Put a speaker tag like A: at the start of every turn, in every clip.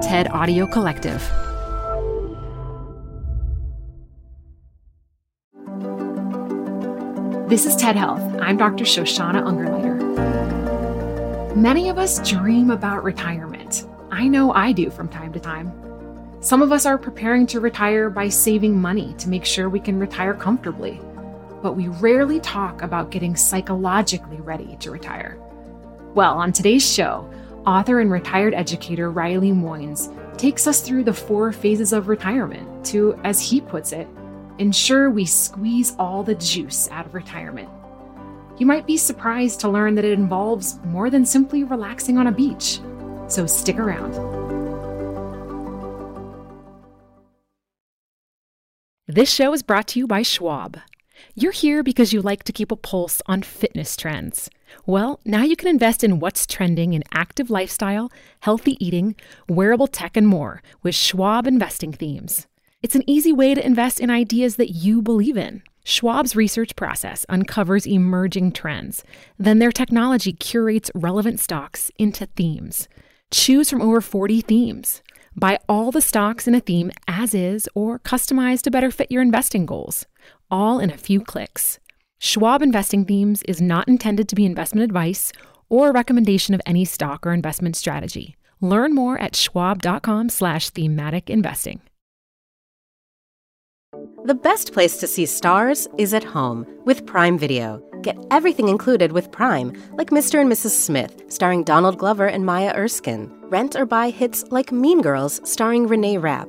A: TED Audio Collective. This is TED Health. I'm Dr. Shoshana Ungerleider. Many of us dream about retirement. I know I do from time to time. Some of us are preparing to retire by saving money to make sure we can retire comfortably. But we rarely talk about getting psychologically ready to retire. Well, on today's show, author and retired educator Riley Moynes takes us through the four phases of retirement to, as he puts it, ensure we squeeze all the juice out of retirement. You might be surprised to learn that it involves more than simply relaxing on a beach. So stick around. This show is brought to you by Schwab. You're here because you like to keep a pulse on fitness trends. Well, now you can invest in what's trending in active lifestyle, healthy eating, wearable tech, and more with Schwab investing themes. It's an easy way to invest in ideas that you believe in. Schwab's research process uncovers emerging trends. Then their technology curates relevant stocks into themes. Choose from over 40 themes. Buy all the stocks in a theme as is or customize to better fit your investing goals, all in a few clicks. Schwab Investing Themes is not intended to be investment advice or a recommendation of any stock or investment strategy. Learn more at schwab.com/slash thematic investing.
B: The best place to see stars is at home with Prime Video. Get everything included with Prime, like Mr. and Mrs. Smith, starring Donald Glover and Maya Erskine. Rent or buy hits like Mean Girls, starring Renee Rapp.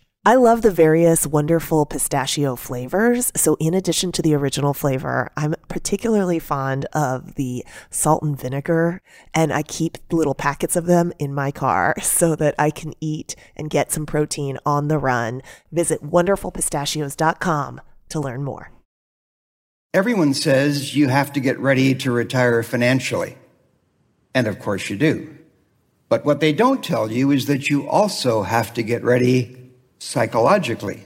C: I love the various wonderful pistachio flavors. So, in addition to the original flavor, I'm particularly fond of the salt and vinegar, and I keep little packets of them in my car so that I can eat and get some protein on the run. Visit wonderfulpistachios.com to learn more.
D: Everyone says you have to get ready to retire financially. And of course you do. But what they don't tell you is that you also have to get ready psychologically.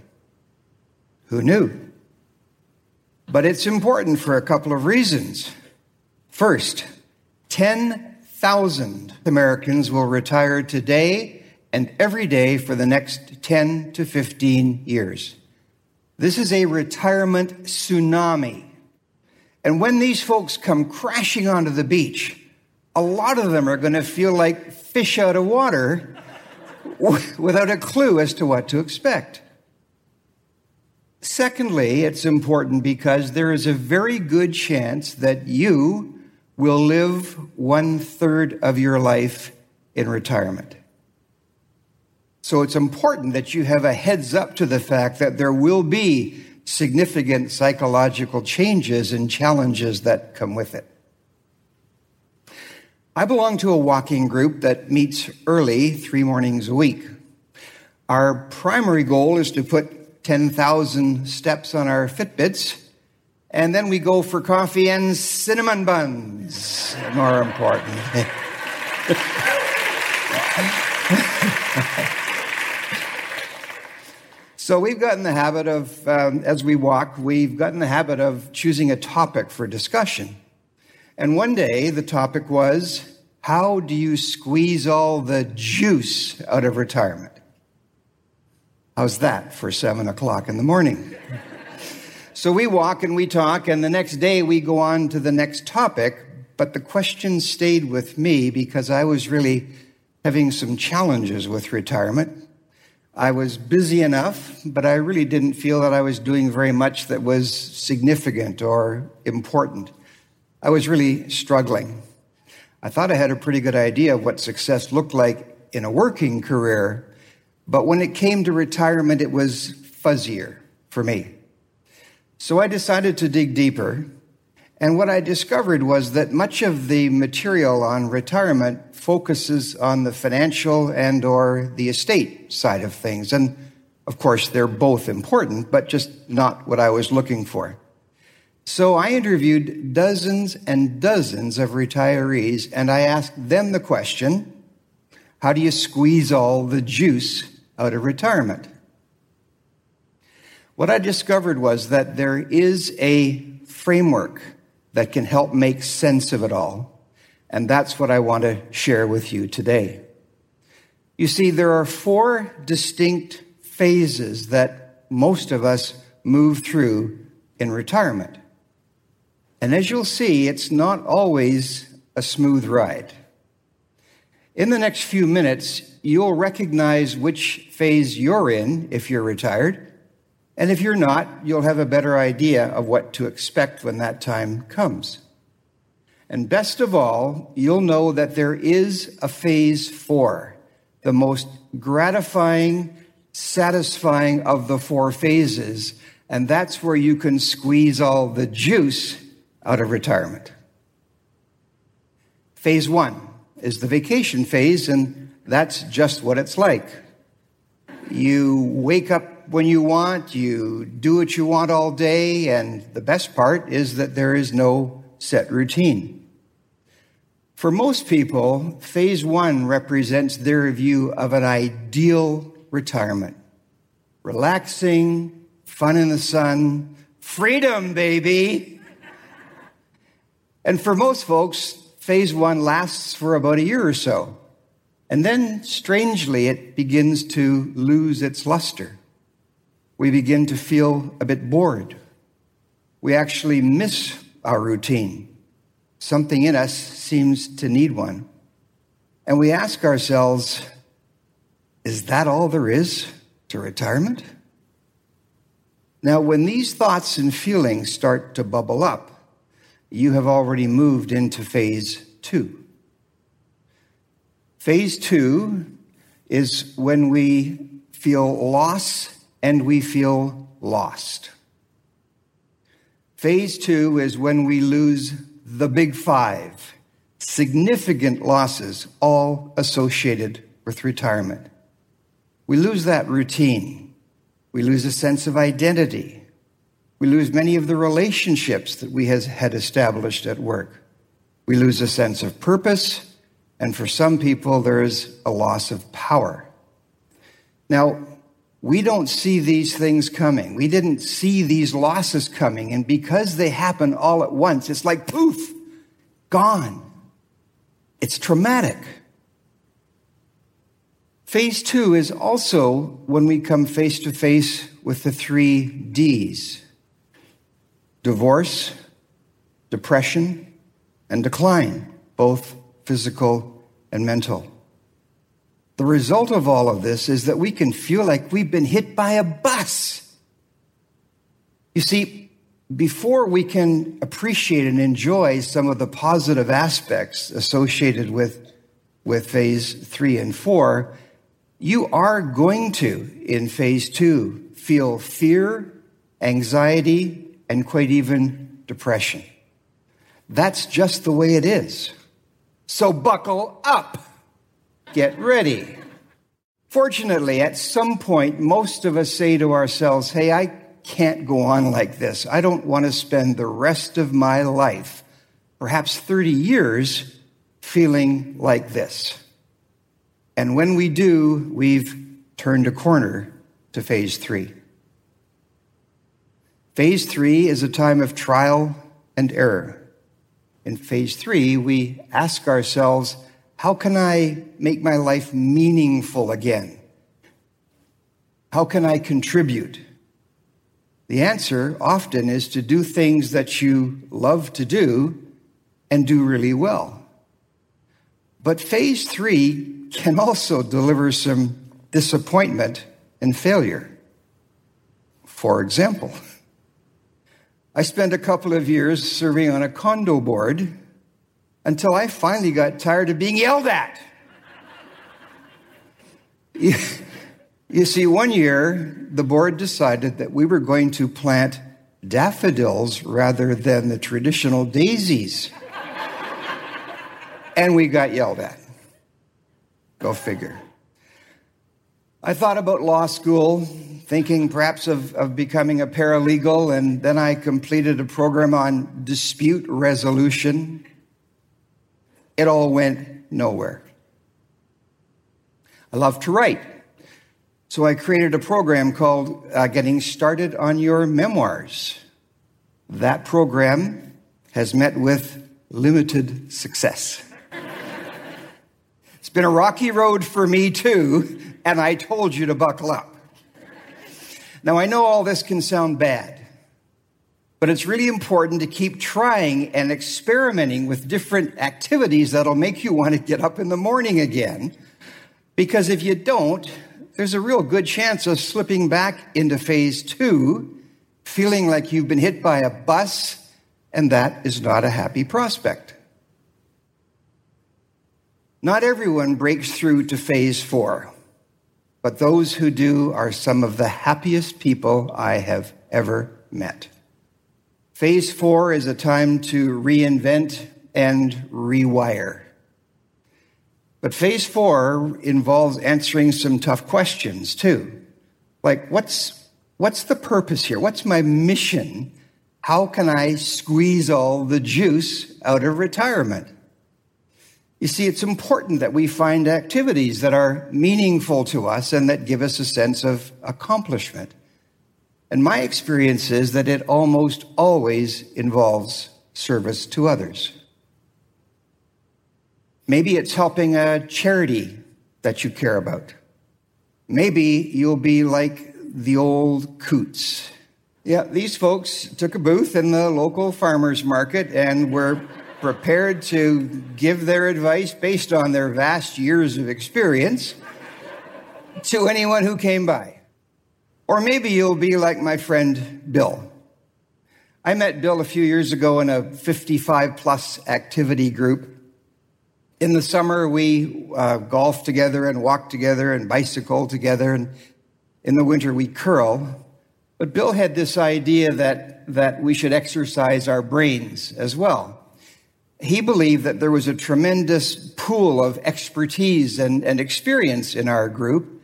D: Who knew? But it's important for a couple of reasons. First, 10,000 Americans will retire today and every day for the next 10 to 15 years. This is a retirement tsunami. And when these folks come crashing onto the beach, a lot of them are going to feel like fish out of water without a clue as to what to expect. Secondly, it's important because there is a very good chance that you will live one third of your life in retirement. So it's important that you have a heads up to the fact that there will be significant psychological changes and challenges that come with it. I belong to a walking group that meets early three mornings a week. Our primary goal is to put 10,000 steps on our Fitbits, and then we go for coffee and cinnamon buns. More important. so we've gotten the habit of, um, as we walk, we've gotten the habit of choosing a topic for discussion. And one day the topic was, how do you squeeze all the juice out of retirement? How's that for seven o'clock in the morning? so we walk and we talk, and the next day we go on to the next topic. But the question stayed with me because I was really having some challenges with retirement. I was busy enough, but I really didn't feel that I was doing very much that was significant or important. I was really struggling. I thought I had a pretty good idea of what success looked like in a working career, But when it came to retirement, it was fuzzier for me. So I decided to dig deeper. And what I discovered was that much of the material on retirement focuses on the financial and or the estate side of things. And of course, they're both important, but just not what I was looking for. So I interviewed dozens and dozens of retirees and I asked them the question, how do you squeeze all the juice out of retirement? What I discovered was that there is a framework that can help make sense of it all. And that's what I want to share with you today. You see, there are four distinct phases that most of us move through in retirement. And as you'll see, it's not always a smooth ride. In the next few minutes, you'll recognize which phase you're in if you're retired. And if you're not, you'll have a better idea of what to expect when that time comes. And best of all, you'll know that there is a phase four, the most gratifying, satisfying of the four phases. And that's where you can squeeze all the juice out of retirement. Phase one is the vacation phase, and that's just what it's like. You wake up when you want, you do what you want all day, and the best part is that there is no set routine. For most people, phase one represents their view of an ideal retirement. Relaxing, fun in the sun, freedom, baby. And for most folks, phase one lasts for about a year or so. And then, strangely, it begins to lose its luster. We begin to feel a bit bored. We actually miss our routine. Something in us seems to need one. And we ask ourselves, is that all there is to retirement? Now, when these thoughts and feelings start to bubble up, you have already moved into phase two. Phase two is when we feel loss and we feel lost. Phase two is when we lose the big five, significant losses, all associated with retirement. We lose that routine. We lose a sense of identity. We lose many of the relationships that we has, had established at work. We lose a sense of purpose, and for some people, there is a loss of power. Now, we don't see these things coming. We didn't see these losses coming, and because they happen all at once, it's like poof, gone. It's traumatic. Phase two is also when we come face to face with the three D's divorce, depression, and decline, both physical and mental. The result of all of this is that we can feel like we've been hit by a bus. You see, before we can appreciate and enjoy some of the positive aspects associated with, with phase three and four, you are going to, in phase two, feel fear, anxiety, and quite even depression. That's just the way it is. So buckle up. Get ready. Fortunately, at some point, most of us say to ourselves, Hey, I can't go on like this. I don't want to spend the rest of my life, perhaps 30 years, feeling like this. And when we do, we've turned a corner to phase three. Phase three is a time of trial and error. In phase three, we ask ourselves, how can I make my life meaningful again? How can I contribute? The answer often is to do things that you love to do and do really well. But phase three can also deliver some disappointment and failure. For example, I spent a couple of years serving on a condo board until I finally got tired of being yelled at. You see, one year the board decided that we were going to plant daffodils rather than the traditional daisies. and we got yelled at. Go figure. I thought about law school, thinking perhaps of, of becoming a paralegal, and then I completed a program on dispute resolution. It all went nowhere. I love to write. So I created a program called uh, Getting Started on Your Memoirs. That program has met with limited success. it's been a rocky road for me too, and I told you to buckle up. Now, I know all this can sound bad, but it's really important to keep trying and experimenting with different activities that'll make you want to get up in the morning again. Because if you don't, there's a real good chance of slipping back into phase two, feeling like you've been hit by a bus, and that is not a happy prospect. Not everyone breaks through to phase four, but those who do are some of the happiest people I have ever met. Phase four is a time to reinvent and rewire. But phase four involves answering some tough questions too. Like, what's, what's the purpose here? What's my mission? How can I squeeze all the juice out of retirement? You see, it's important that we find activities that are meaningful to us and that give us a sense of accomplishment. And my experience is that it almost always involves service to others. Maybe it's helping a charity that you care about. Maybe you'll be like the old coots. Yeah, these folks took a booth in the local farmers market and were prepared to give their advice based on their vast years of experience to anyone who came by. Or maybe you'll be like my friend Bill. I met Bill a few years ago in a 55 plus activity group in the summer, we uh, golf together and walk together and bicycle together. And in the winter, we curl. But Bill had this idea that, that we should exercise our brains as well. He believed that there was a tremendous pool of expertise and, and experience in our group.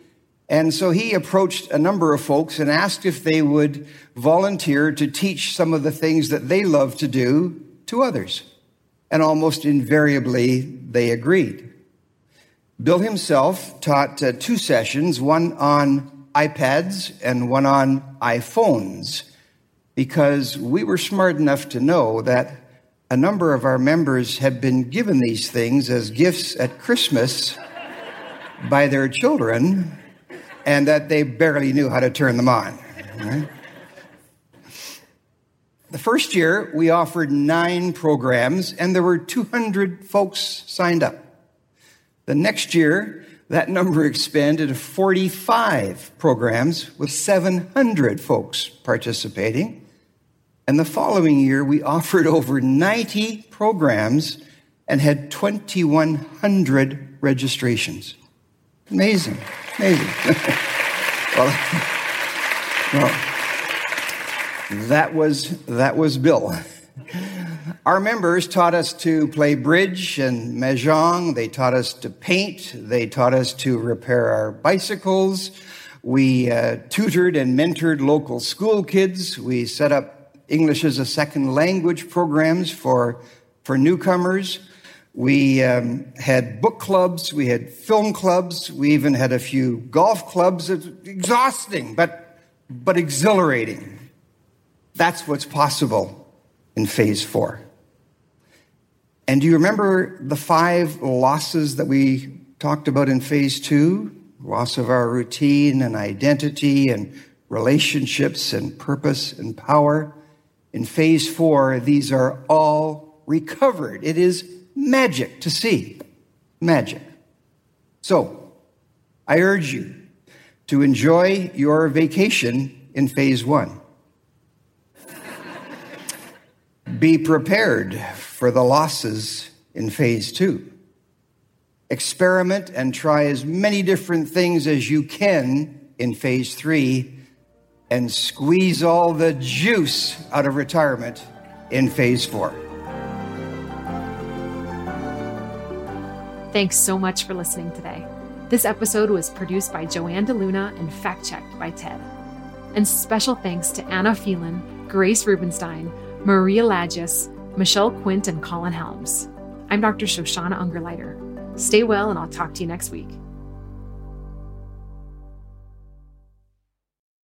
D: And so he approached a number of folks and asked if they would volunteer to teach some of the things that they love to do to others and almost invariably they agreed. Bill himself taught uh, two sessions, one on iPads and one on iPhones, because we were smart enough to know that a number of our members had been given these things as gifts at Christmas by their children, and that they barely knew how to turn them on. The first year, we offered nine programs, and there were 200 folks signed up. The next year, that number expanded to 45 programs with 700 folks participating. And the following year, we offered over 90 programs and had 2,100 registrations. Amazing, amazing. well, well that was, that was Bill. Our members taught us to play bridge and mahjong. They taught us to paint. They taught us to repair our bicycles. We uh, tutored and mentored local school kids. We set up English as a second language programs for, for newcomers. We um, had book clubs. We had film clubs. We even had a few golf clubs. It's exhausting, but, but exhilarating. That's what's possible in phase four. And do you remember the five losses that we talked about in phase two? Loss of our routine and identity and relationships and purpose and power. In phase four, these are all recovered. It is magic to see. Magic. So, I urge you to enjoy your vacation in phase one. Be prepared for the losses in phase two. Experiment and try as many different things as you can in phase three and squeeze all the juice out of retirement in phase four.
A: Thanks so much for listening today. This episode was produced by Joanne DeLuna and fact checked by Ted. And special thanks to Anna Phelan, Grace Rubenstein, Maria Lagis, Michelle Quint, and Colin Helms. I'm Dr. Shoshana Ungerleider. Stay well, and I'll talk to you next week.